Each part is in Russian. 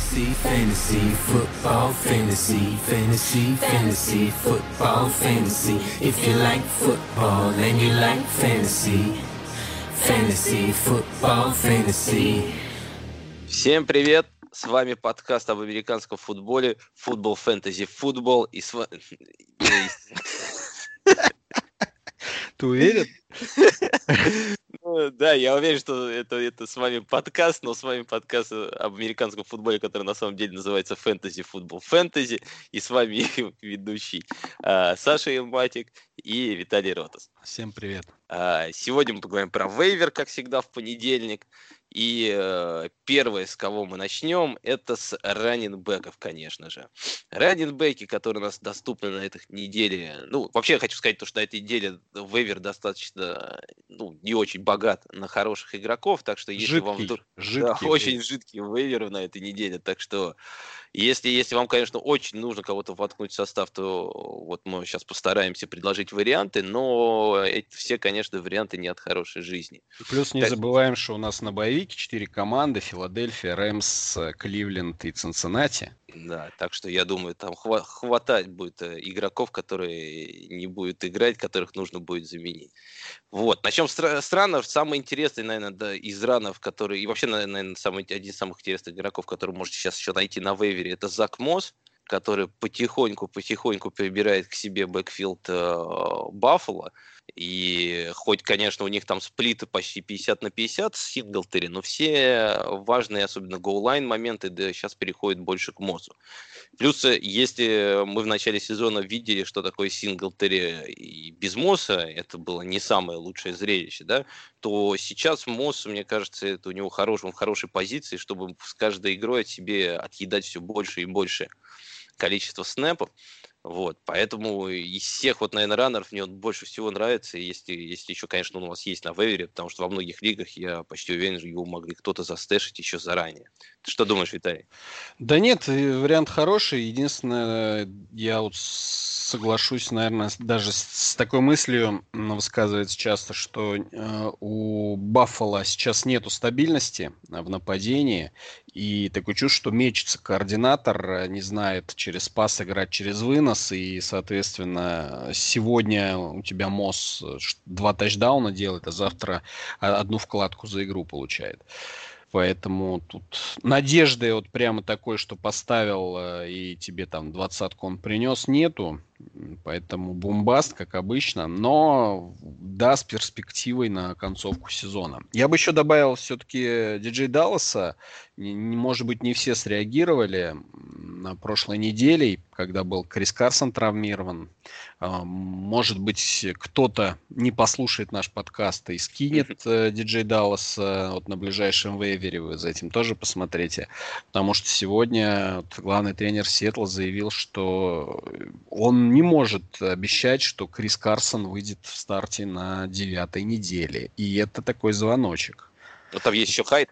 Fantasy, fantasy, football, fantasy, fantasy, fantasy, football, fantasy. If you like football and you like fantasy, fantasy, football, fantasy. Всем привет! С вами подкаст об американском футболе, футбол, фэнтези, футбол. И с вами... Ты уверен? Да, я уверен, что это, это с вами подкаст, но с вами подкаст об американском футболе, который на самом деле называется «Фэнтези Футбол Фэнтези». И с вами ведущий а, Саша Илматик и Виталий Ротас. Всем привет. А, сегодня мы поговорим про вейвер, как всегда, в понедельник. И э, первое, с кого мы начнем, это с раннинбеков, конечно же. Раннинбеки, которые у нас доступны на этой неделе. Ну, вообще я хочу сказать, то, что на этой неделе вейвер достаточно, ну, не очень богат на хороших игроков, так что если жидкий, вам вдруг... Жидкий, да, очень жидкий вейвер на этой неделе, так что если, если вам, конечно, очень нужно кого-то воткнуть в состав, то вот мы сейчас постараемся предложить варианты, но эти все, конечно, варианты не от хорошей жизни. Плюс не так... забываем, что у нас на боевике четыре команды, Филадельфия, Рэмс, Кливленд и Цинциннати. Да, так что я думаю, там хва- хватать будет э, игроков, которые не будут играть, которых нужно будет заменить. Вот, начнем с, с run ов. Самый интересный, наверное, да, из run ов, который, и вообще, наверное, самый, один из самых интересных игроков, который можете сейчас еще найти на waiver е, это Зак Мосс, который потихоньку-потихоньку прибирает к себе backfield э, Баффало. И хоть, конечно, у них там split ы почти 50 на 50 с Синглтери, но все важные, особенно goal line моменты, да, сейчас переходят больше к Мосу. Плюс, э, если мы в начале сезона видели, что такое Синглтери и без Моса, это было не самое лучшее зрелище, да, то сейчас Мосс, мне кажется, это у него хорош, он в хорошей позиции, чтобы с каждой игрой от себе отъедать все больше и больше количество снэпов. Вот, поэтому из всех, вот, наверное, раннеров мне он больше всего нравится, если, если еще, конечно, он у вас есть на вейвере, потому что во многих лигах я почти уверен, его могли кто-то застэшить еще заранее. Ты что думаешь, Виталий? Да нет, вариант хороший. Единственное, я вот соглашусь, наверное, даже с, такой мыслью высказывается часто, что э, у Баффала сейчас нету стабильности в нападении, и такое чувство, что мечется координатор, э, не знает через пас играть через вынос, и, соответственно, сегодня у тебя МОС э, два тачдауна делает, а завтра одну вкладку за игру получает. Поэтому тут надежды вот прямо такой, что поставил э, и тебе там двадцатку он принес, нету. Поэтому бомбаст, как обычно, но да, с перспективой на концовку сезона. Я бы еще добавил все-таки диджей Далласа. Может быть, не все среагировали на прошлой неделе, когда был Крис Карсон травмирован. А, может быть, кто-то не послушает наш подкаст и скинет э, диджей Даллас вот на ближайшем вейвере. Вы за этим тоже посмотрите. Потому что сегодня вот, главный тренер Сиэтла заявил, что он не может обещать, что Крис Карсон выйдет в старте на девятой неделе. И это такой звоночек. Но там есть еще Хайд.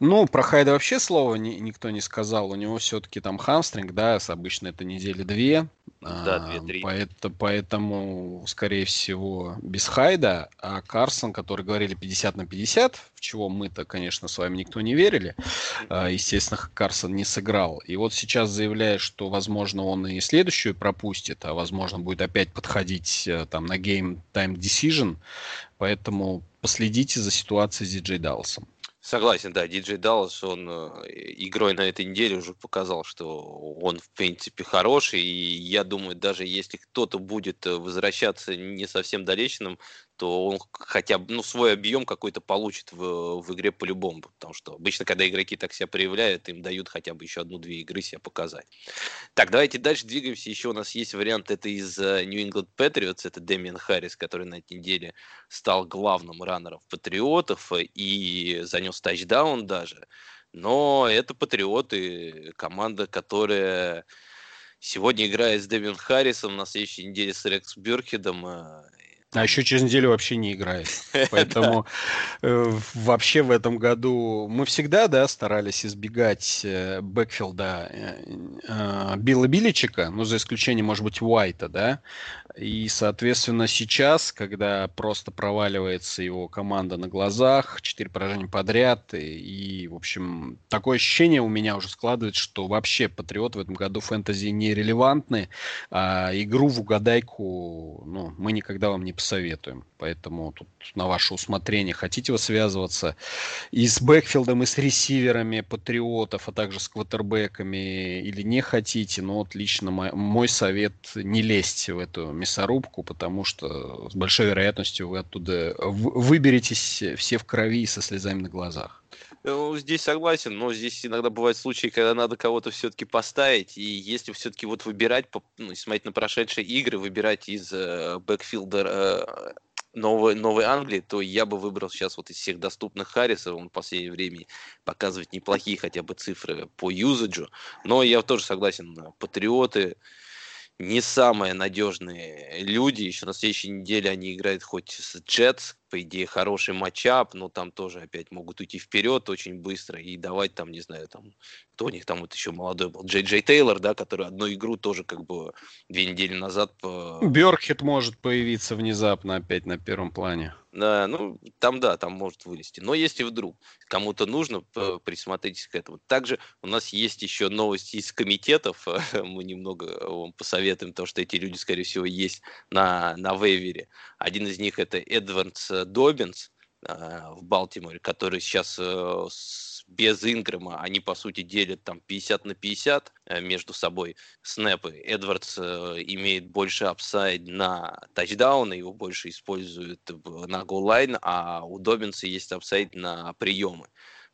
Ну, про Хайда вообще слова ни, никто не сказал. У него все-таки там хамстринг, да, обычно это недели две. Да, две-три. Поэтому, поэтому, скорее всего, без Хайда. А Карсон, который говорили 50 на 50, в чего мы-то, конечно, с вами никто не верили. А, естественно, Карсон не сыграл. И вот сейчас заявляет, что, возможно, он и следующую пропустит, а, возможно, будет опять подходить э, там на Game Time Decision. Поэтому последите за ситуацией с Диджей Далласом. Согласен, да, Диджей Даллас, он э, игрой на этой неделе уже показал, что он, в принципе, хороший, и я думаю, даже если кто-то будет э, возвращаться не совсем долеченным, то он хотя бы ну, свой объем какой-то получит в, в игре по-любому. Потому что обычно, когда игроки так себя проявляют, им дают хотя бы еще одну-две игры себя показать. Так, давайте дальше двигаемся. Еще у нас есть вариант, это из uh, New England Patriots, это Дэмиан Харрис, который на этой неделе стал главным раннером Патриотов и занес тачдаун даже. Но это Патриоты, команда, которая сегодня играет с Дэмиан Харрисом, на следующей неделе с Рекс Бюрхедом. А еще через неделю вообще не играет. Поэтому э, вообще в этом году мы всегда, да, старались избегать э, бэкфилда э, Билла Биличика, ну, за исключением, может быть, Уайта, да. И, соответственно, сейчас, когда просто проваливается его команда на глазах, четыре поражения подряд, и, и, в общем, такое ощущение у меня уже складывается, что вообще Патриот в этом году фэнтези нерелевантны, а игру в угадайку ну, мы никогда вам не посоветуем. Поэтому тут на ваше усмотрение, хотите вы связываться и с бэкфилдом, и с ресиверами Патриотов, а также с квотербеками, или не хотите, но вот лично мой, мой совет не лезть в эту мясорубку, потому что с большой вероятностью вы оттуда выберетесь все в крови и со слезами на глазах. Ну, здесь согласен, но здесь иногда бывают случаи, когда надо кого-то все-таки поставить, и если все-таки вот выбирать, ну, смотреть на прошедшие игры, выбирать из э, бэкфилда э, Новой, Новой Англии, то я бы выбрал сейчас вот из всех доступных Харрисов, он в последнее время показывает неплохие хотя бы цифры по юзаджу, но я тоже согласен, патриоты, не самые надежные люди. Еще на следующей неделе они играют хоть с Джетс, по идее, хороший матчап, но там тоже опять могут уйти вперед очень быстро и давать там, не знаю, там, кто у них там вот еще молодой был, Джей Джей Тейлор, да, который одну игру тоже как бы две недели назад... По... Бёркхет может появиться внезапно опять на первом плане. Да, ну, там да, там может вылезти. Но если вдруг кому-то нужно, присмотритесь к этому. Также у нас есть еще новости из комитетов. Мы немного вам посоветуем, то, что эти люди, скорее всего, есть на, на вейвере. Один из них это Эдвардс Добинс в Балтиморе, который сейчас э, без Ингрэма, они, по сути, делят там 50 на 50 э, между собой snap ы. Эдвардс э, имеет больше upside на тачдауны, его больше используют на goal line, а у Добинса есть upside на приемы.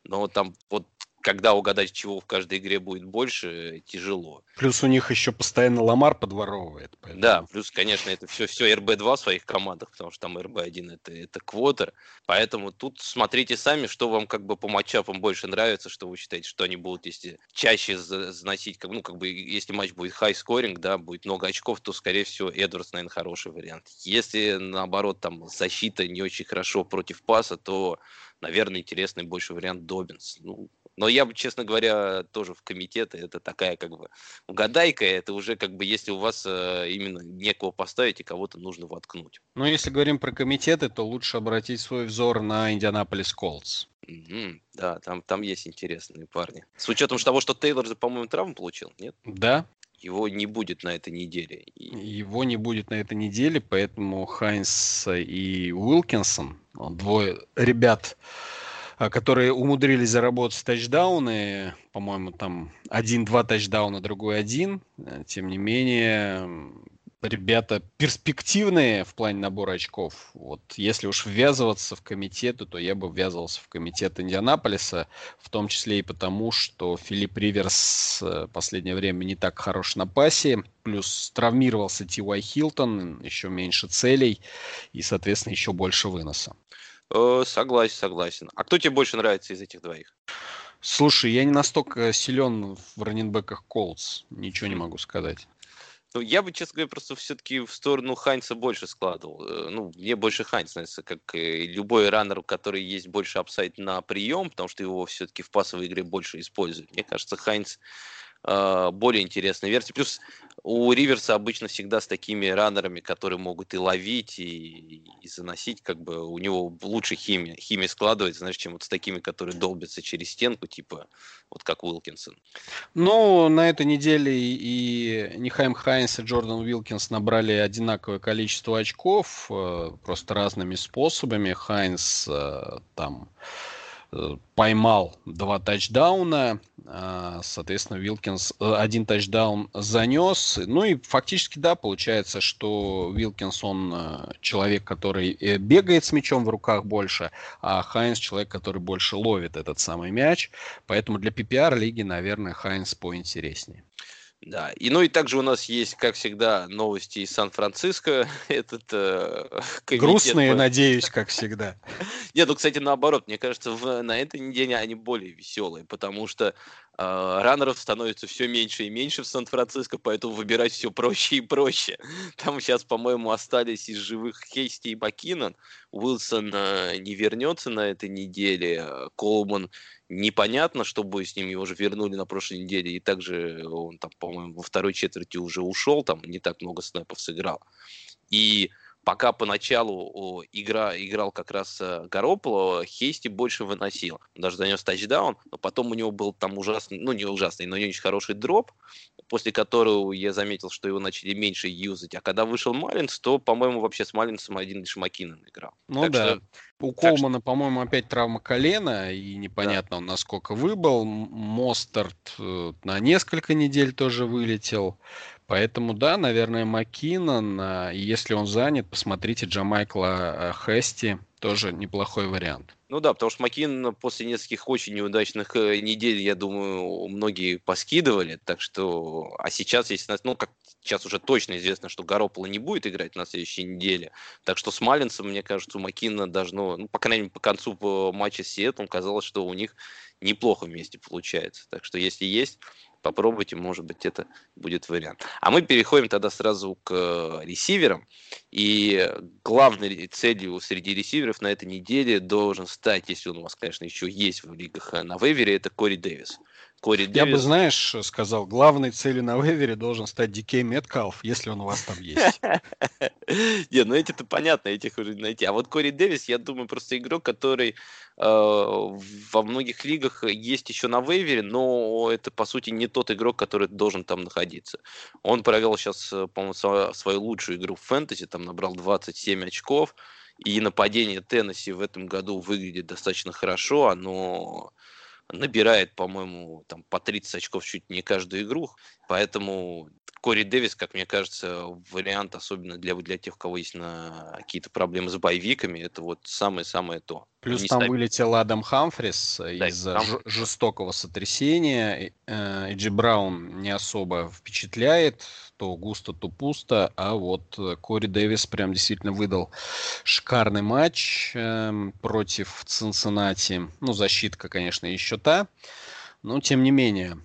Но там вот когда угадать, чего в каждой игре будет больше, тяжело. Плюс у них еще постоянно Ламар подворовывает. Поэтому... Да, плюс, конечно, это все, все РБ-2 в своих командах, потому что там РБ-1 это, это квотер. Поэтому тут смотрите сами, что вам как бы по матчапам больше нравится, что вы считаете, что они будут, если чаще заносить, как, ну, как бы, если матч будет scoring, да, будет много очков, то, скорее всего, Эдвардс, наверное, хороший вариант. Если, наоборот, там защита не очень хорошо против паса, то наверное, интересный больше вариант Добинс. Ну, но я бы, честно говоря, тоже в комитеты, это такая как бы угадайка, это уже как бы если у вас э, именно некого поставить и кого-то нужно воткнуть. Ну, если говорим про комитеты, то лучше обратить свой взор на Индианаполис Колдс. Mm-hmm. Да, там, там есть интересные парни. С учетом того, что Тейлор, по-моему, травму получил, нет? Да. Его не будет на этой неделе. Его не будет на этой неделе, поэтому Хайнс и Уилкинсон, двое ребят, которые умудрились заработать тачдауны, по-моему, там один-два тачдауна, другой один. Э, тем не менее, ребята перспективные в плане набора очков. Вот если уж ввязываться в комитеты, то я бы ввязывался в комитет Индианаполиса, в том числе и потому, что Филипп Риверс в э, последнее время не так хорош на пасе, плюс травмировался Ти Уай Хилтон, еще меньше целей и, соответственно, еще больше выноса. Э, согласен, согласен. А кто тебе больше нравится из этих двоих? Слушай, я не настолько силен в раненбеках Колдс. Ничего не могу сказать. Ну, я бы, честно говоря, просто все-таки в сторону Хайнца больше складывал. Э, ну, мне больше Хайнц нравится, как любой runner, у которого есть больше upside на прием, потому что его все-таки в пасовой игре больше используют. Мне кажется, Хайнц э, более интересная версия. Плюс у Риверса обычно всегда с такими runner ами, которые могут и ловить, и, и заносить, как бы у него лучше химия, химия складывается, знаешь, чем вот с такими, которые долбятся через стенку, типа вот как Уилкинсон. Ну, на этой неделе и Нихайм Хайнс и Джордан Уилкинс набрали одинаковое количество очков, э, просто разными способами. Хайнс э, там поймал два тачдауна, а, соответственно, Вилкинс э, один тачдаун занес. Ну и фактически, да, получается, что Вилкинс, он э, человек, который бегает с мячом в руках больше, а Хайнс человек, который больше ловит этот самый мяч. Поэтому для PPR лиги, наверное, Хайнс поинтереснее. Да, и ну и также у нас есть, как всегда, новости из Сан-Франциско. Этот э, грустные, по... надеюсь, как всегда. Нет, ну кстати, наоборот, мне кажется, в, на этой неделе они более веселые, потому что раннеров становится все меньше и меньше в Сан-Франциско, поэтому выбирать все проще и проще. Там сейчас, по-моему, остались из живых Хейсти и Бакинон. Уилсон э, не вернется на этой неделе, Колман непонятно, что будет с ним, его уже вернули на прошлой неделе, и также он там, по-моему, во второй четверти уже ушел, там не так много снэпов сыграл. И пока поначалу игра, играл как раз э, Гарополо, Хейсти больше выносил. Даже занес тачдаун, но потом у него был там ужасный, ну не ужасный, но не очень хороший дроп, после которого я заметил, что его начали меньше юзать. А когда вышел Малинс, то, по-моему, вообще с Малинсом один лишь Маккинон играл. Ну так да. Что... У Колмана, что... по-моему, опять травма колена, и непонятно, да. он насколько выбыл. Мостарт э, на несколько недель тоже вылетел. Поэтому, да, наверное, Маккинон, а, если он занят, посмотрите Джамайкла Хести, тоже неплохой вариант. Ну да, потому что Макин после нескольких очень неудачных э, недель, я думаю, многие поскидывали, так что... А сейчас, если... Ну, как сейчас уже точно известно, что Гарополо не будет играть на следующей неделе, так что с Малинцем, мне кажется, у Макина должно... Ну, по крайней мере, по концу матча с Сиэтлом казалось, что у них неплохо вместе получается. Так что, если есть попробуйте, может быть, это будет вариант. А мы переходим тогда сразу к э, ресиверам. И главной целью среди ресиверов на этой неделе должен стать, если он у вас, конечно, еще есть в лигах э, на вейвере, это Кори Дэвис. Кори Я Дэвис... бы, знаешь, сказал, главной целью на вейвере должен стать Дикей Меткалф, если он у вас там есть. Нет, ну эти-то понятно, этих уже найти. А вот Кори Дэвис, я думаю, просто игрок, который э, во многих лигах есть еще на вейвере, но это, по сути, не тот игрок, который должен там находиться. Он провел сейчас, э, по-моему, свою лучшую игру в фэнтези, там набрал 27 очков, и нападение Теннесси в этом году выглядит достаточно хорошо, оно набирает, по-моему, там по 30 очков чуть не каждую игру, поэтому Кори Дэвис, как мне кажется, вариант, особенно для, для тех, у кого есть на какие-то проблемы с боевиками, это вот самое-самое то. Плюс там ставить. вылетел Адам Хамфрис да, из-за там... жестокого сотрясения. Э, Эджи Браун не особо впечатляет, то густо, то пусто, а вот э, Кори Дэвис прям действительно выдал шикарный матч э, против Цинциннати. Ну, защитка, конечно, еще та. Но тем не менее.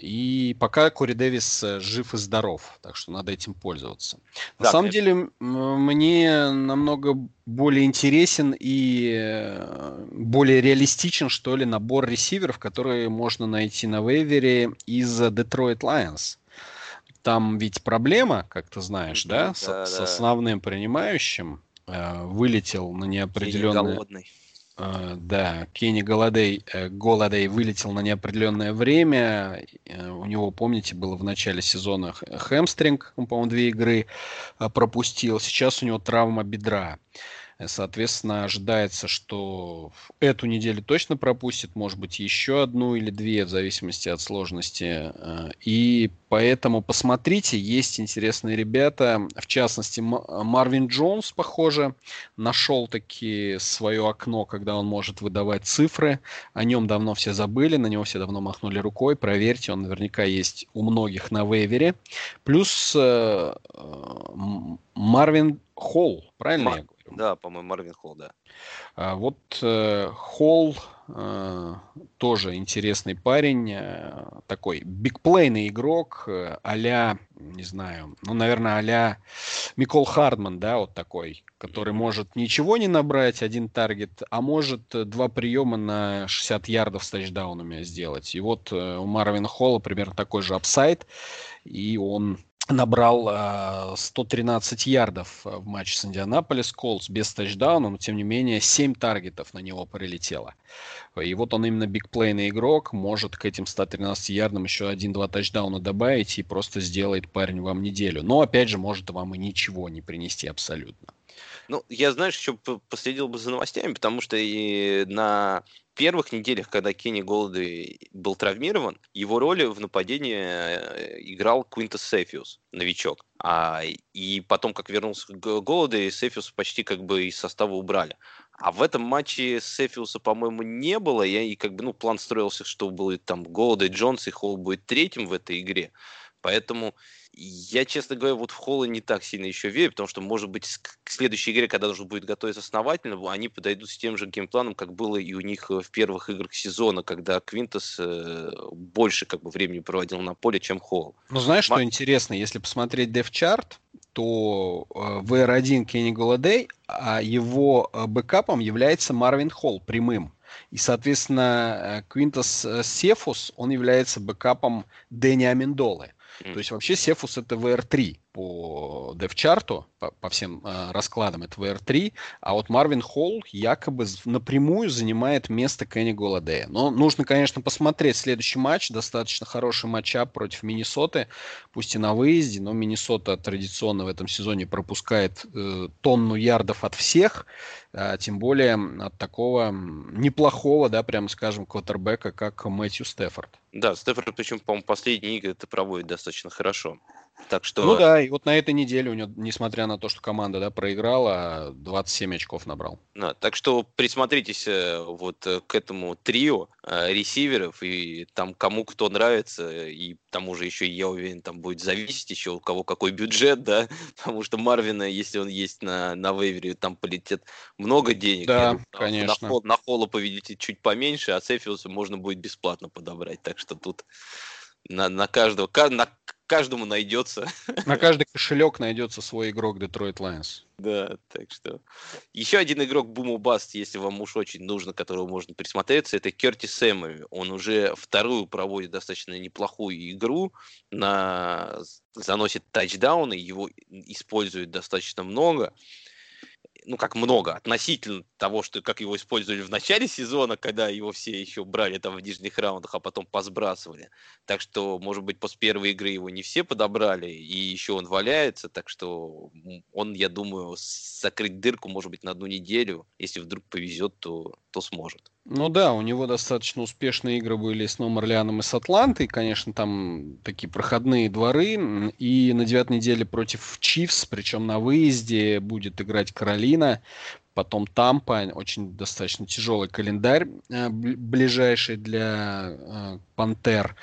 И пока Кори Дэвис э, жив и здоров, так что надо этим пользоваться. На да, самом конечно. деле, мне намного более интересен и э, более реалистичен, что ли, набор ресиверов, которые можно найти на вейвере из Detroit Lions. Там ведь проблема, как ты знаешь, да, да, с, да. с основным принимающим. Э, вылетел на неопределенное... Uh, да, Кенни Голодей, uh, Голодей вылетел на неопределенное время. Uh, у него, помните, было в начале сезона хэмстринг, он, по-моему, две игры пропустил. Сейчас у него травма бедра. Соответственно, ожидается, что эту неделю точно пропустит, может быть, еще одну или две, в зависимости от сложности. Э, и поэтому посмотрите, есть интересные ребята. В частности, Марвин Джонс, похоже, нашел таки свое окно, когда он может выдавать цифры. О нем давно все забыли, на него все давно махнули рукой. Проверьте, он наверняка есть у многих на вейвере. Плюс э, Марвин Холл, правильно Мар- я говорю? Да, по-моему, Марвин Холл, да. А, вот э, Холл э, тоже интересный парень, э, такой бигплейный игрок, э, а не знаю, ну, наверное, а Микол Хардман, да, вот такой, который может ничего не набрать, один таргет, а может два приема на 60 ярдов с тачдаунами сделать. И вот э, у Марвина Холла примерно такой же upside, и он набрал э, 113 ярдов в матче с Indianapolis Colts без тачдауна, но тем не менее 7 таргетов на него прилетело. И вот он именно big play ный игрок, может к этим 113 ярдам еще 1-2 тачдауна добавить и просто сделает парень вам неделю. Но опять же, может вам и ничего не принести абсолютно. Ну, я, знаешь, еще последил бы за новостями, потому что и на первых неделях, когда Кенни Голды был травмирован, его роли в нападении э, играл Квинтас Сефиус, новичок. А, и потом, как вернулся Голды, Сефиус почти как бы из состава убрали. А в этом матче Сефиуса, по-моему, не было. Я, и как бы, ну, план строился, что будет там Голда и Джонс, и Холл будет третьим в этой игре. Поэтому я, честно говоря, вот в Холла не так сильно еще верю, потому что, может быть, к следующей игре, когда нужно будет готовиться основательно, они подойдут с тем же game plan ом, как было и у них э, в первых играх сезона, когда Квинтас э, больше как бы времени проводил на поле, чем Холл. Ну, знаешь, Ма... что интересно? Если посмотреть depth chart, то э, WR1 Кенни Голладей, а его бэкапом является Марвин Холл прямым. И, соответственно, Квинтас Сефус, он является бэкапом Дэни Амендолы. То есть вообще Сефус это VR3 по девчарту, по, по всем э, раскладам это VR3, а вот Марвин Холл якобы напрямую занимает место Кенни Голодея. Но нужно, конечно, посмотреть следующий матч, достаточно хороший матчап против Миннесоты, пусть и на выезде, но Миннесота традиционно в этом сезоне пропускает э, тонну ярдов от всех, а, тем более от такого неплохого, да, прямо скажем, квотербека, как Мэтью Стефорд. Да, Стефорд, причем, по-моему, последние игры это проводит достаточно хорошо. Так что... Ну да, и вот на этой неделе у него, несмотря на то, что команда да, проиграла, 27 очков набрал. Да, так что присмотритесь э, вот э, к этому трио э, ресиверов, и там кому кто нравится, и тому же еще, я уверен, там будет зависеть еще у кого какой бюджет, да, потому что Марвина, если он есть на, на вейвере, там полетит много денег. Да, думаю, конечно. На, хол, на холла поведите чуть поменьше, а Цефиуса можно будет бесплатно подобрать, так что тут на, на каждого, на каждому найдется. На каждый кошелек найдется свой игрок Detroit Lions. Да, так что. Еще один игрок Буму Баст, если вам уж очень нужно, которого можно присмотреться, это Кертис Сэмми. Он уже вторую проводит достаточно неплохую игру, на... заносит тачдауны, его используют достаточно много ну как много, относительно того, что как его использовали в начале сезона, когда его все еще брали там в нижних раундах, а потом посбрасывали. Так что, может быть, после первой игры его не все подобрали, и еще он валяется, так что он, я думаю, закрыть дырку, может быть, на одну неделю, если вдруг повезет, то, то сможет. Ну да, у него достаточно успешные игры были с Новым Орлеаном и с Атлантой. Конечно, там такие проходные дворы. И на девятой неделе против Чивс, причем на выезде, будет играть Каролина. Потом Тампа, очень достаточно тяжелый календарь э, ближайший для э, Пантер.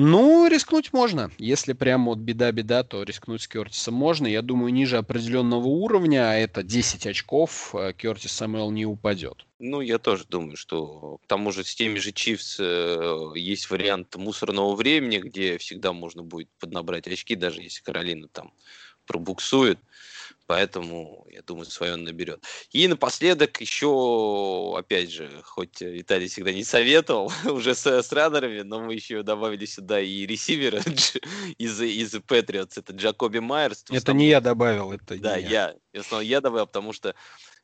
Ну, рискнуть можно. Если прям вот беда-беда, то рискнуть с Кертисом можно. Я думаю, ниже определенного уровня, а это 10 очков, э, Кертис Самуэл не упадет. Ну, я тоже думаю, что к тому же с теми же Чивс э, есть вариант мусорного времени, где всегда можно будет поднабрать очки, даже если Каролина там пробуксует. Поэтому, я думаю, свое он наберет. И напоследок еще, опять же, хоть Виталий всегда не советовал уже с, с раннерами, но мы еще добавили сюда и ресивера из, из Patriots, это Джакоби Майерс. Это основном... не я добавил, это Да, я. я. В основном я добавил, потому что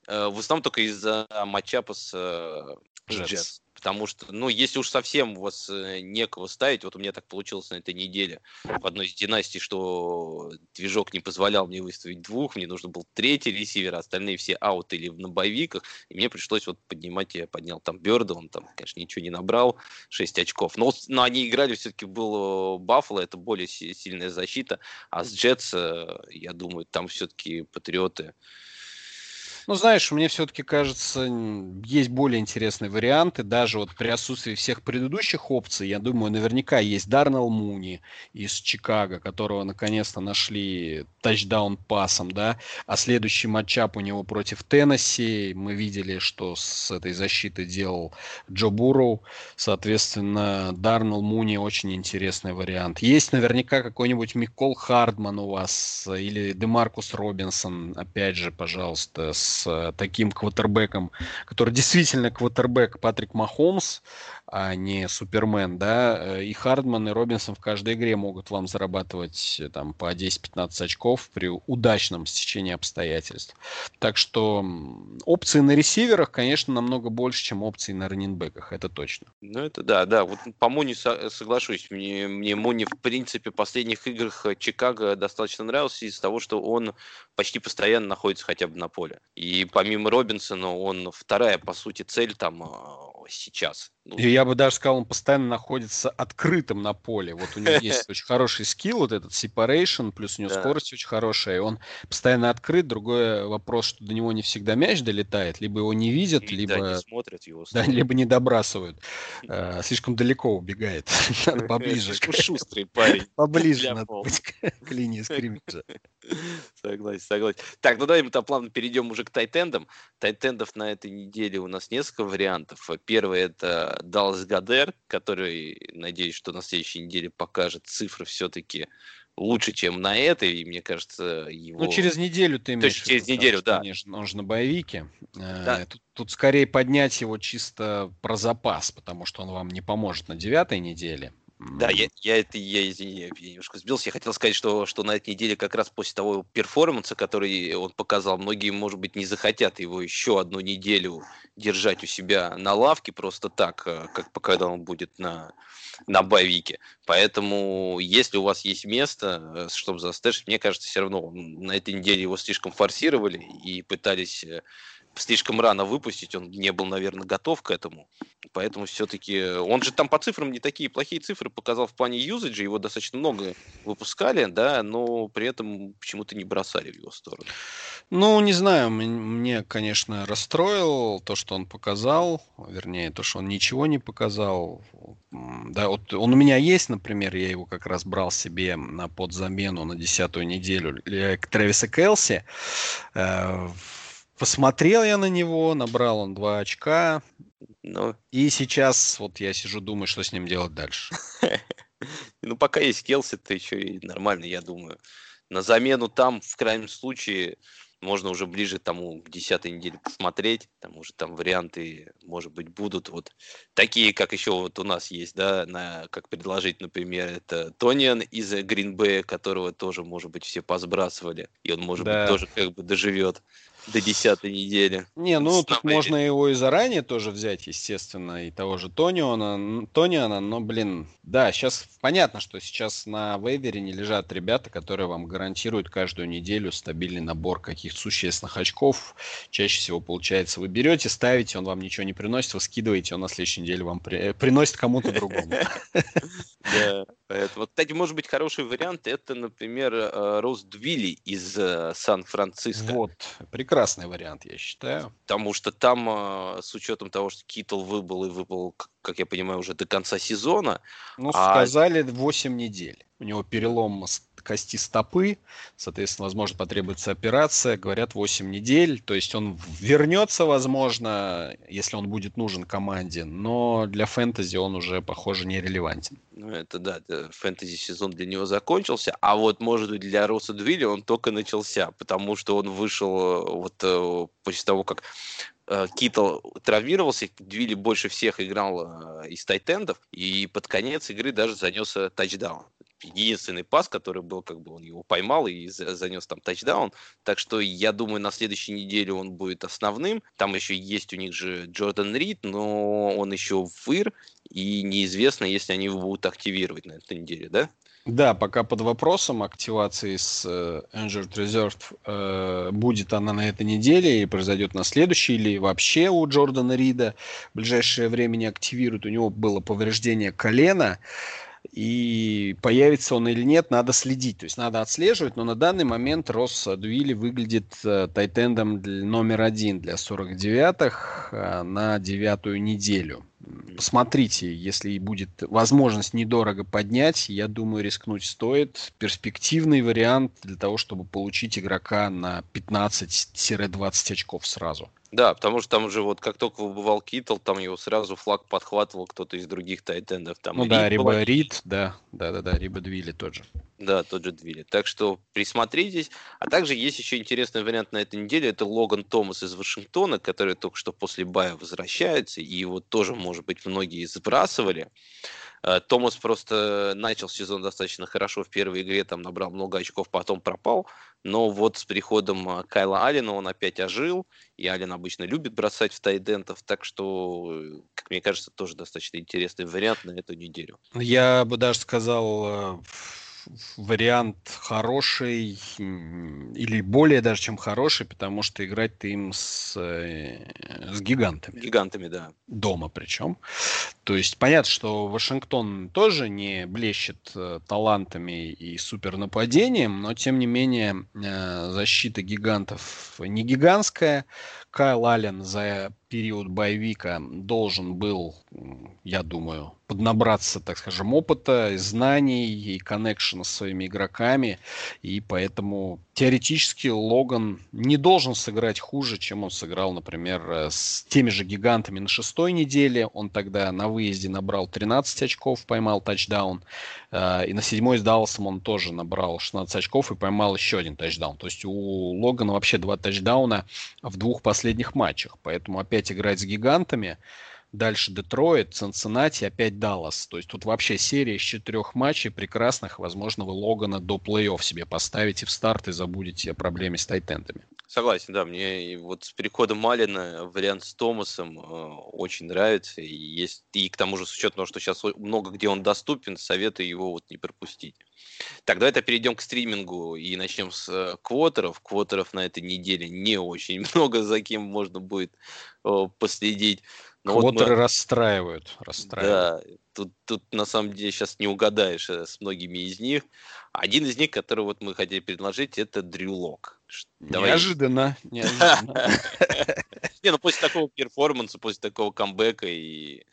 э, в основном только из-за матчапа с э, Джетс. Потому что, ну, если уж совсем у вас э, некого ставить, вот у меня так получилось на этой неделе в одной из династий, что движок не позволял мне выставить двух, мне нужно был третий ресивер, а остальные все аут или на боевиках, и мне пришлось вот поднимать, я поднял там Берда, он там, конечно, ничего не набрал, 6 очков, но, но они играли, все-таки был Баффало, это более сильная защита, а с Джетс, э, я думаю, там все-таки Патриоты ну, знаешь, мне все-таки кажется, есть более интересные варианты. Даже вот при отсутствии всех предыдущих опций, я думаю, наверняка есть Дарнелл Муни из Чикаго, которого наконец-то нашли тачдаун пасом, да. А следующий матчап у него против Теннесси. Мы видели, что с этой защитой делал Джо Бурроу. Соответственно, Дарнелл Муни очень интересный вариант. Есть наверняка какой-нибудь Микол Хардман у вас или Демаркус Робинсон, опять же, пожалуйста, с с э, таким квотербеком, который действительно квотербек Патрик Махомс, а не Супермен, да, э, и Хардман, и Робинсон в каждой игре могут вам зарабатывать э, там по 10-15 очков при удачном стечении обстоятельств. Так что опции на ресиверах, конечно, намного больше, чем опции на раненбеках, это точно. Ну, это да, да, вот по Муни соглашусь, мне, мне Муни в принципе в последних играх Чикаго достаточно нравился из-за того, что он почти постоянно находится хотя бы на поле. И помимо Робинсона, он вторая, по сути, цель там сейчас. Ну, я бы даже сказал, он постоянно находится открытым на поле. Вот у него есть очень хороший скилл, вот этот separation, плюс у него скорость очень хорошая, и он постоянно открыт. Другой вопрос, что до него не всегда мяч долетает, либо его не видят, либо... не смотрят его. Да, либо не добрасывают. А, слишком далеко убегает. Надо поближе. Слишком шустрый парень. Поближе надо быть к линии скриммиджа. Согласен, согласен. Так, ну давай мы там плавно перейдем уже к тайтендам. Тайтендов на этой неделе у нас несколько вариантов. Первый это Даллас Гадер, который, надеюсь, что на следующей неделе покажет цифры все-таки лучше, чем на этой, и мне кажется, его... Ну, через неделю ты имеешь То через неделю, да. Конечно, он же на боевике. Э, да. Тут, тут скорее поднять его чисто про запас, потому что он вам не поможет на девятой неделе. Да, я, я это, я, извини, я немножко сбился. Я хотел сказать, что, что на этой неделе как раз после того перформанса, который он показал, многие, может быть, не захотят его еще одну неделю держать у себя на лавке просто так, э, как когда он будет на, на боевике. Поэтому, если у вас есть место, э, чтобы застэшить, мне кажется, все равно на этой неделе его слишком форсировали и пытались э, слишком рано выпустить, он не был, наверное, готов к этому. Поэтому все-таки... Он же там по цифрам не такие плохие цифры показал в плане юзаджа, его достаточно много выпускали, да, но при этом почему-то не бросали в его сторону. Ну, не знаю, мне, конечно, расстроил то, что он показал, вернее, то, что он ничего не показал. Да, вот он у меня есть, например, я его как раз брал себе на подзамену на десятую неделю к Трэвиса Келси. Э, Посмотрел я на него, набрал он два очка. Ну. И сейчас вот я сижу, думаю, что с ним делать дальше. Ну, пока есть Келси, то еще и нормально, я думаю. На замену там, в крайнем случае, можно уже ближе тому к десятой неделе посмотреть, там уже там варианты, может быть, будут вот такие, как еще вот у нас есть, да, на, как предложить, например, это Тониан из Гринбея, которого тоже, может быть, все посбрасывали, и он, может да. быть, тоже как бы доживет до десятой недели. Не, ну тут можно его и заранее тоже взять, естественно, и того же Тониона, Тониона, но, блин, да, сейчас понятно, что сейчас на вейвере не лежат ребята, которые вам гарантируют каждую неделю стабильный набор каких-то существенных очков. Чаще всего, получается, вы берете, ставите, он вам ничего не приносит, вы скидываете, он на следующей неделе вам при... Э, приносит кому-то другому. Да, поэтому, кстати, может быть, хороший вариант, это, например, э, Роуз Двилли из э, Сан-Франциско. Вот, прекрасный вариант, я считаю. Потому что там, с учетом того, что Китл выбыл и выбыл, как я понимаю, уже до конца сезона. Ну, а... сказали 8 недель. У него перелом кости стопы, соответственно, возможно, потребуется операция, говорят, 8 недель, то есть он вернется, возможно, если он будет нужен команде, но для фэнтези он уже, похоже, нерелевантен. Ну, это да, фэнтези-сезон для него закончился, а вот, может быть, для Роса Двилли он только начался, потому что он вышел э, вот э, после того, как Китл травмировался, Двилли больше всех играл из тайтендов, и под конец игры даже занес тачдаун единственный пас, который был, как бы он его поймал и занес там тачдаун. Так что я думаю, на следующей неделе он будет основным. Там еще есть у них же Джордан Рид, но он еще в ИР, и неизвестно, если они его будут активировать на этой неделе, да? Да, пока под вопросом активации с э, Injured Reserve, э, будет она на этой неделе или произойдет на следующей, или вообще у Джордана Рида в ближайшее время не активируют. У него было повреждение колена. И появится он или нет, надо следить. То есть надо отслеживать, но на данный момент Росс Дуили выглядит э, тайтендом номер один для 49-х э, на девятую неделю. Посмотрите, если будет возможность недорого поднять, я думаю, рискнуть стоит. Перспективный вариант для того, чтобы получить игрока на 15-20 очков сразу. Да, потому что там уже вот как только выбывал Китл, там его сразу флаг подхватывал кто-то из других тайтендов. Там ну да, Риба Рид, да, да, да, да, Риба Двили тот же. Да, тот же Двили. Так что присмотритесь. А также есть еще интересный вариант на этой неделе. Это Логан Томас из Вашингтона, который только что после бая возвращается. И его тоже, может быть, многие сбрасывали. Э, Томас просто начал сезон достаточно хорошо в первой игре, там набрал много очков, потом пропал. Но вот с приходом э, Кайла Алина он опять ожил, и Алин обычно любит бросать в тайдентов, так что, э, как мне кажется, тоже достаточно интересный вариант на эту неделю. Я бы даже сказал, вариант хороший или более даже чем хороший, потому что играть ты им с, э, с гигантами. Гигантами, да. Дома причем. То есть понятно, что Вашингтон тоже не блещет э, талантами и супернападением, но тем не менее э, защита гигантов не гигантская. Кайл Аллен за период боевика должен был, я думаю, поднабраться, так скажем, опыта, знаний и коннекшена с своими игроками, и поэтому теоретически Логан не должен сыграть хуже, чем он сыграл, например, с теми же гигантами на шестой неделе. Он тогда на выезде набрал 13 очков, поймал тачдаун, э, и на седьмой с Далласом он тоже набрал 16 очков и поймал еще один тачдаун. То есть у Логана вообще два тачдауна в двух последних матчах, поэтому опять играть с гигантами дальше Детройт, Цинциннати, опять Даллас. То есть тут вообще серия из четырех матчей прекрасных. Возможно, вы Логана до плей-офф себе поставите в старт и забудете о проблеме с тайтентами. Согласен, да, мне вот с переходом Малина вариант с Томасом э, очень нравится. И, есть, и к тому же с учетом того, что сейчас много где он доступен, советую его вот не пропустить. Так, давайте перейдем к стримингу и начнем с э, квотеров. Квотеров на этой неделе не очень много, за кем можно будет э, последить. Но Квотеры вот мы... расстраивают, расстраивают. Да, тут, тут на самом деле сейчас не угадаешь э, с многими из них. Один из них, который вот мы хотели предложить, это Дрю Лок. Неожиданно, неожиданно. Не, ну после такого перформанса, после такого камбэка и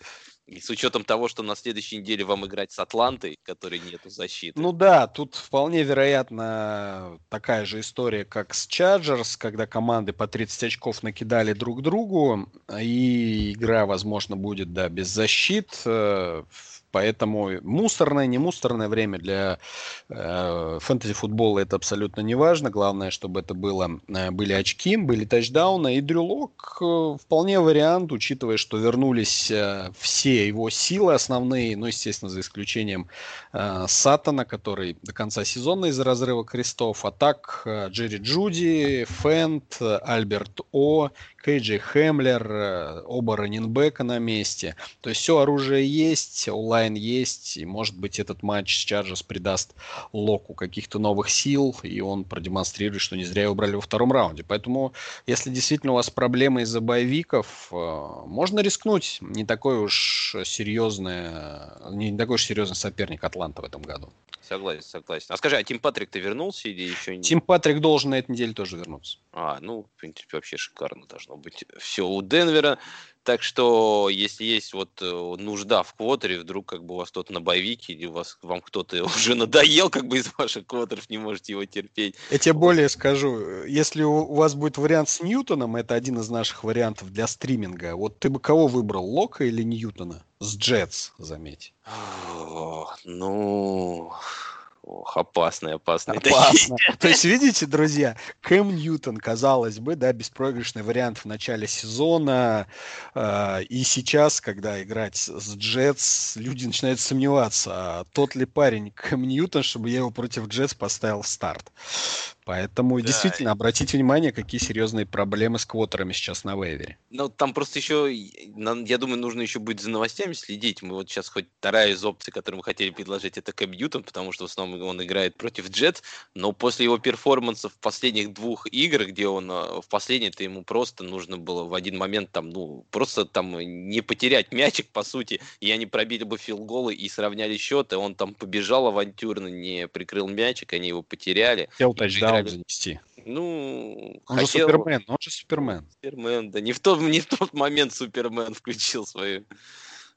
и с учетом того, что на следующей неделе вам играть с Атлантой, которой нету защиты. Ну да, тут вполне вероятно такая же история, как с Чарджерс, когда команды по 30 очков накидали друг другу, и игра, возможно, будет, да, без защит. Э, Поэтому мусорное, не мусорное время для э, фэнтези-футбола это абсолютно не важно. Главное, чтобы это было, э, были очки, были тачдауны. И Дрюлок э, вполне вариант, учитывая, что вернулись э, все его силы основные, ну, естественно, за исключением э, Сатана, который до конца сезона из-за разрыва крестов. А так э, Джерри Джуди, Фент, Альберт О, Кейджи Хемлер, э, оба раненбека на месте. То есть все оружие есть, онлайн есть, и может быть этот матч с Чарджерс придаст Локу каких-то новых сил, и он продемонстрирует, что не зря его брали во втором раунде. Поэтому, если действительно у вас проблемы из-за боевиков, э, можно рискнуть. Не такой уж серьезный, не такой уж серьезный соперник Атланта в этом году. Согласен, согласен. А скажи, а Тим Патрик-то вернулся или еще не? Тим Патрик должен на этой неделе тоже вернуться. А, ну, в принципе, вообще шикарно должно быть все у Денвера. Так что, если есть вот э, нужда в квотере, вдруг как бы у вас кто-то на боевике, или у вас, вам кто-то уже надоел, как бы из ваших квотеров, не можете его терпеть. Я тебе более скажу, если у вас будет вариант с Ньютоном, это один из наших вариантов для стриминга, вот ты бы кого выбрал, Лока или Ньютона? С Джетс, заметь. Ну... Ох, опасный, опасный. Опасно. То есть, видите, друзья, Кэм Ньютон, казалось бы, да, беспроигрышный вариант в начале сезона. Э, и сейчас, когда играть с Джетс, люди начинают сомневаться, а тот ли парень Кэм Ньютон, чтобы я его против Джетс поставил в старт. Поэтому да. действительно обратите внимание, какие серьезные проблемы с квотерами сейчас на вейвере. Ну, там просто еще, я думаю, нужно еще будет за новостями следить. Мы вот сейчас хоть вторая из опций, которую мы хотели предложить, это Кэм Ньютон, потому что в основном он играет против Джет, но после его перформанса в последних двух играх, где он э, в последней-то ему просто нужно было в один момент там, ну, просто там не потерять мячик, по сути, и они пробили бы филголы и сравняли счет, и он там побежал авантюрно, не прикрыл мячик, они его потеряли. Хотел тачдаун играли... занести. Ну, он хотел... же Супермен, он же Супермен. Супермен, да. Не в тот, не в тот момент Супермен включил свою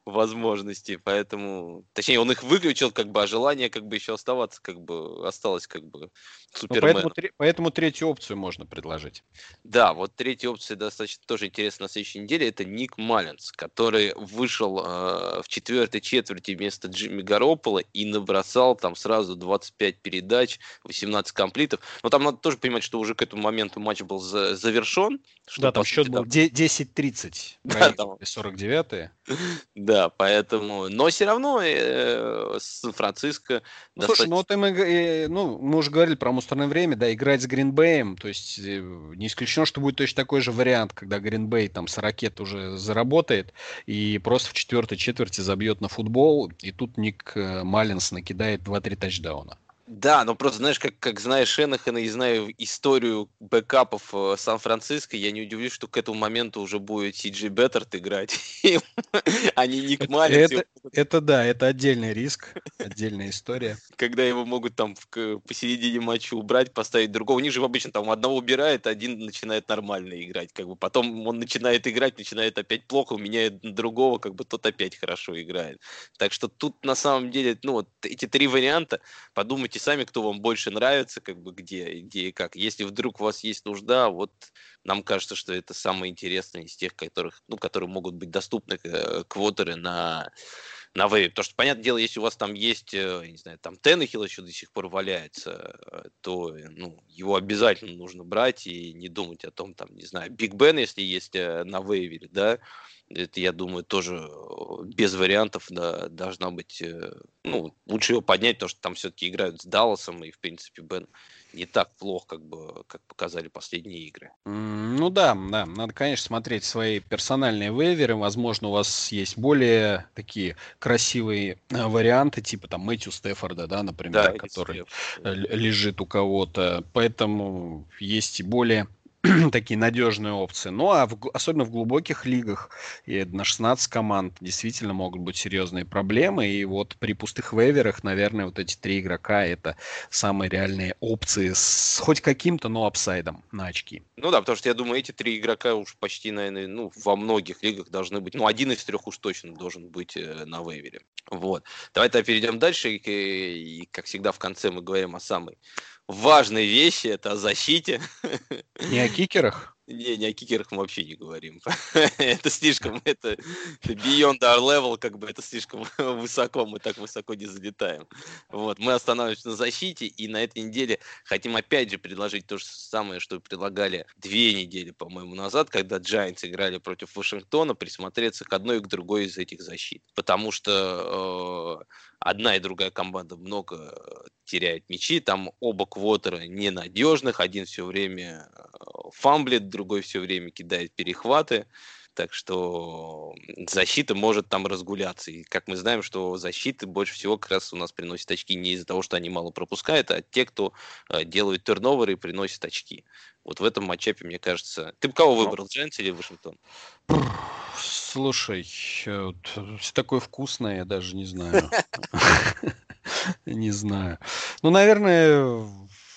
возможности, поэтому, точнее, он их выключил, как бы, а желание, как бы, еще оставаться, как бы, осталось, как бы, Супермен. Поэтому, поэтому третью опцию можно предложить. Да, вот третья опция достаточно тоже интересна на следующей неделе, это Ник Маллинс, который вышел э, в четвертой четверти вместо Джимми Гаропола и набросал там сразу 25 передач, 18 комплитов, но там надо тоже понимать, что уже к этому моменту матч был за завершен. Что, да, там счет был 10-30, да, там... 49 Да, поэтому, но все равно э, Сан-Франциско ну, достаточно... Слушай, ну вот мы, э, ну, мы уже говорили про мусорное время, да, играть с Гринбеем, то есть э, не исключено, что будет точно такой же вариант, когда Гринбей там с ракет уже заработает и просто в четвертой четверти забьет на футбол, и тут Ник э, Маллинс накидает 2-3 тачдауна. Да, но просто знаешь, как, как знаешь Шенахана и знаю историю бэкапов э, Сан-Франциско, я не удивлюсь, что к этому моменту уже будет Сиджи Беттерт играть, а не Ник Маллинс. Это, это да, это отдельный риск, отдельная история. Когда его могут там в, посередине матча убрать, поставить другого. У них же обычно там одного убирает, один начинает нормально играть. Как бы потом он начинает играть, начинает опять плохо, меняет другого, как бы тот опять хорошо играет. Так что тут на самом деле, ну вот эти три варианта, подумайте Выберите сами, кто вам больше нравится, как бы где, где и как. Если вдруг у вас есть нужда, вот нам кажется, что это самое интересное из тех, которых, ну, которые могут быть доступны э, квотеры на на вейве. Потому что, понятное дело, если у вас там есть, э, не знаю, там Теннехилл еще до сих пор валяется, э, то ну, его обязательно нужно брать и не думать о том, там, не знаю, Биг Бен, если есть на вейвере, да, Это, я думаю, тоже без вариантов да, должна быть... Ну, лучше его поднять, потому что там все-таки играют с Далласом, и, в принципе, Бен не так плохо, как бы, как показали последние игры. Ну да, да, надо, конечно, смотреть свои персональные вейверы. Возможно, у вас есть более такие красивые э, варианты, типа там Мэтью Стефорда, да, например, да, который Стефорд. лежит у кого-то. Поэтому есть и более такие надежные опции. Ну, а в, особенно в глубоких лигах, и на 16 команд действительно могут быть серьезные проблемы. И вот при пустых вейверах, наверное, вот эти три игрока это самые реальные опции с хоть каким-то, но апсайдом на очки. Ну да, потому что я думаю, эти три игрока уж почти, наверное, ну, во многих лигах должны быть. Ну, один из трех уж точно должен быть э, на вейвере. Вот. Давай тогда перейдем дальше. И, и, как всегда, в конце мы говорим о самой важной вещи, это о защите. Не о кикерах? Не, не о кикерах мы вообще не говорим. это слишком, это, это beyond our level, как бы это слишком высоко, мы так высоко не залетаем. Вот, мы останавливаемся на защите, и на этой неделе хотим опять же предложить то же самое, что предлагали две недели, по-моему, назад, когда Giants играли против Вашингтона, присмотреться к одной и к другой из этих защит. Потому что э, одна и другая команда много теряет мячи, там оба квотера ненадежных, один все время фамблит, другой все время кидает перехваты. Так что защита может там разгуляться. И как мы знаем, что защиты больше всего как раз у нас приносят очки не из-за того, что они мало пропускают, а те, кто э, делают turnover ы и приносят очки. Вот в этом matchup е, мне кажется... Ты бы кого ну, выбрал, Джайентс или Вашингтон? Слушай, все такое вкусное, я даже не знаю. Не знаю. Ну, наверное,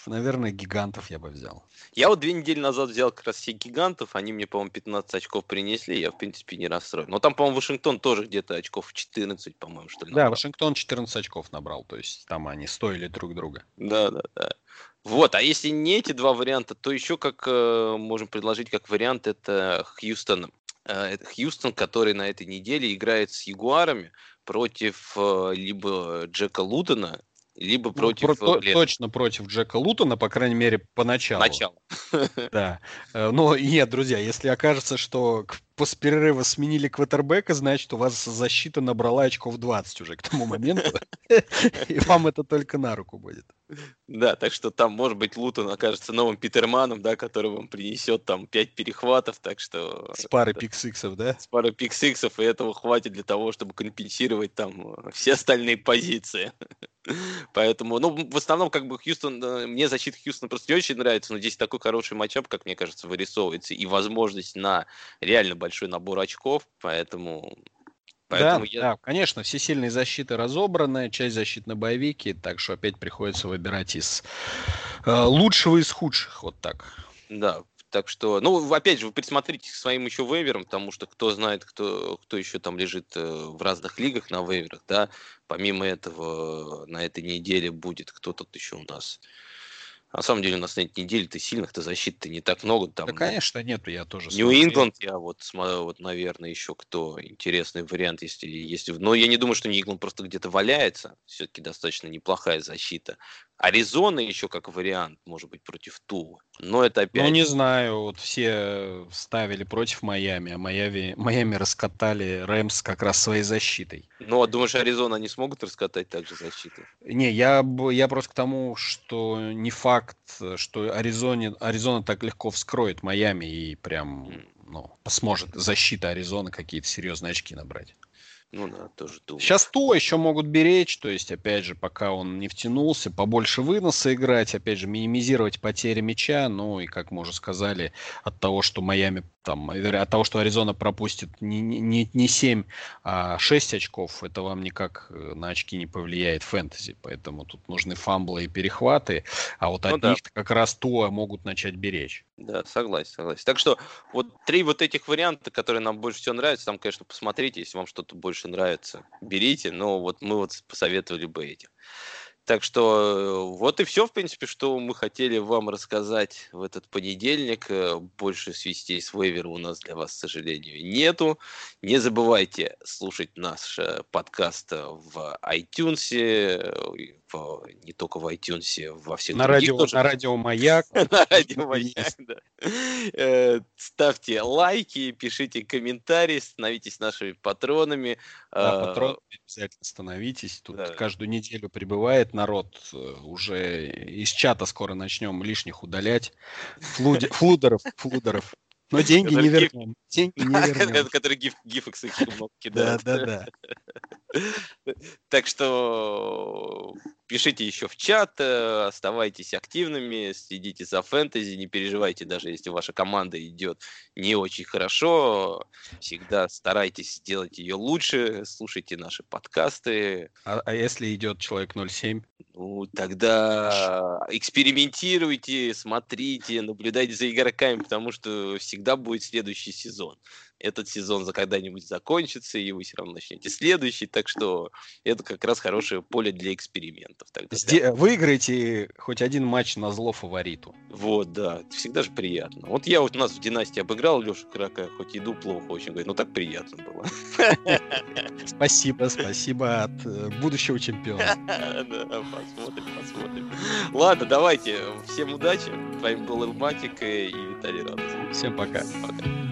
наверное, гигантов я бы взял. Я вот две недели назад взял как раз все гигантов, они мне, по-моему, 15 очков принесли, я, в принципе, не расстроен. Но там, по-моему, Вашингтон тоже где-то очков 14, по-моему, что ли. Набрал. Да, Вашингтон 14 очков набрал, то есть там они стоили друг друга. Да, да, да. Вот, а если не эти два варианта, то еще как э, можем предложить как вариант это Хьюстон. Э, это Хьюстон, который на этой неделе играет с Ягуарами против э, либо Джека Лутона, либо ну, против... Про, то, точно против Джека Лутона, по крайней мере, поначалу. Начало. Да. Э, но нет, друзья, если окажется, что после перерыва сменили квотербека, значит, у вас защита набрала очков 20 уже к тому моменту. И вам это только на руку будет. Да, так что там, может быть, Лутон окажется новым Питерманом, да, который вам принесет там 5 перехватов, так что... С пары пиксиксов, да? С пары пиксиксов, и этого хватит для того, чтобы компенсировать там э, все остальные позиции. Поэтому, ну, в основном, как бы, Хьюстон, э, мне защита Хьюстона просто не очень нравится, но здесь такой хороший матчап, как мне кажется, вырисовывается, и возможность на реально большой набор очков, поэтому Поэтому да, я... да, конечно, все сильные защиты разобраны, часть защит на боевики, так что опять приходится выбирать из э, лучшего из худших, вот так. Да, так что, ну, опять же, вы присмотрите к своим еще вейверам, потому что кто знает, кто, кто еще там лежит э, в разных лигах на вейверах, да. Помимо этого, на этой неделе будет кто тут еще у нас. На самом деле у нас на этой неделе-то сильных-то защит-то не так много. Там, да, ну, конечно, нету, я тоже Нью-Ингланд, я вот смотрю, вот, наверное, еще кто интересный вариант, если, если... Но я не думаю, что Нью-Ингланд просто где-то валяется. Все-таки достаточно неплохая защита. Аризона еще как вариант, может быть, против Тулы. Но это опять... Ну, не знаю, вот все ставили против Майами, а Майами, Майами раскатали Рэмс как раз своей защитой. Ну, а думаешь, Аризона не смогут раскатать также защитой? Не, я, я просто к тому, что не факт, что Аризоне, Аризона так легко вскроет Майами и прям ну, сможет защита Аризоны какие-то серьезные очки набрать. Ну да, тоже думаю. Сейчас то еще могут беречь, то есть, опять же, пока он не втянулся, побольше выноса играть, опять же, минимизировать потери мяча, ну и, как мы уже сказали, от того, что Майами там, от того, что Аризона пропустит не, не, не 7, а 6 очков, это вам никак э, на очки не повлияет фэнтези. Поэтому тут нужны фамблы и перехваты, а вот ну, от да. них как раз то могут начать беречь. Да, согласен, согласен. Так что вот три вот этих варианта, которые нам больше всего нравятся, там, конечно, посмотрите, если вам что-то больше нравится, берите, но вот мы вот посоветовали бы этих. Так что э, вот и все, в принципе, что мы хотели вам рассказать в этот понедельник. Э, больше свистей с вейвера у нас для вас, к сожалению, нету. Не забывайте слушать наш э, подкаст в iTunes, в, не только в iTunes, во всех на радио, тоже. На радио Маяк. на радио Маяк, да. Э, ставьте лайки, пишите комментарии, становитесь нашими патронами. Да, а, патронами обязательно становитесь. Тут да. каждую неделю прибывает народ. Э, уже из чата скоро начнем лишних удалять. Флудеров, флудеров. Но деньги не вернем. Деньги не вернем. Который гиф, гифекс их кидает. Да, да, да. Так что пишите еще в чат, э, оставайтесь активными, следите за фэнтези, не переживайте, даже если ваша команда идет не очень хорошо, всегда старайтесь сделать ее лучше, слушайте наши подкасты. А, а если идет человек 0,7? Ну, тогда экспериментируйте, смотрите, наблюдайте за игроками, потому что всегда будет следующий сезон этот сезон за когда-нибудь закончится, и вы все равно начнете следующий, так что это как раз хорошее поле для экспериментов. Тогда, Сде- да. Выиграйте хоть один матч на зло фавориту. Вот, да, всегда же приятно. Вот я вот у нас в династии обыграл Лешу Крака, хоть иду плохо очень, говорит, ну так приятно было. Спасибо, спасибо от э, будущего чемпиона. Да, посмотрим, посмотрим. Ладно, давайте, всем удачи. С вами был Илматик и Виталий Радов. Всем пока. Пока.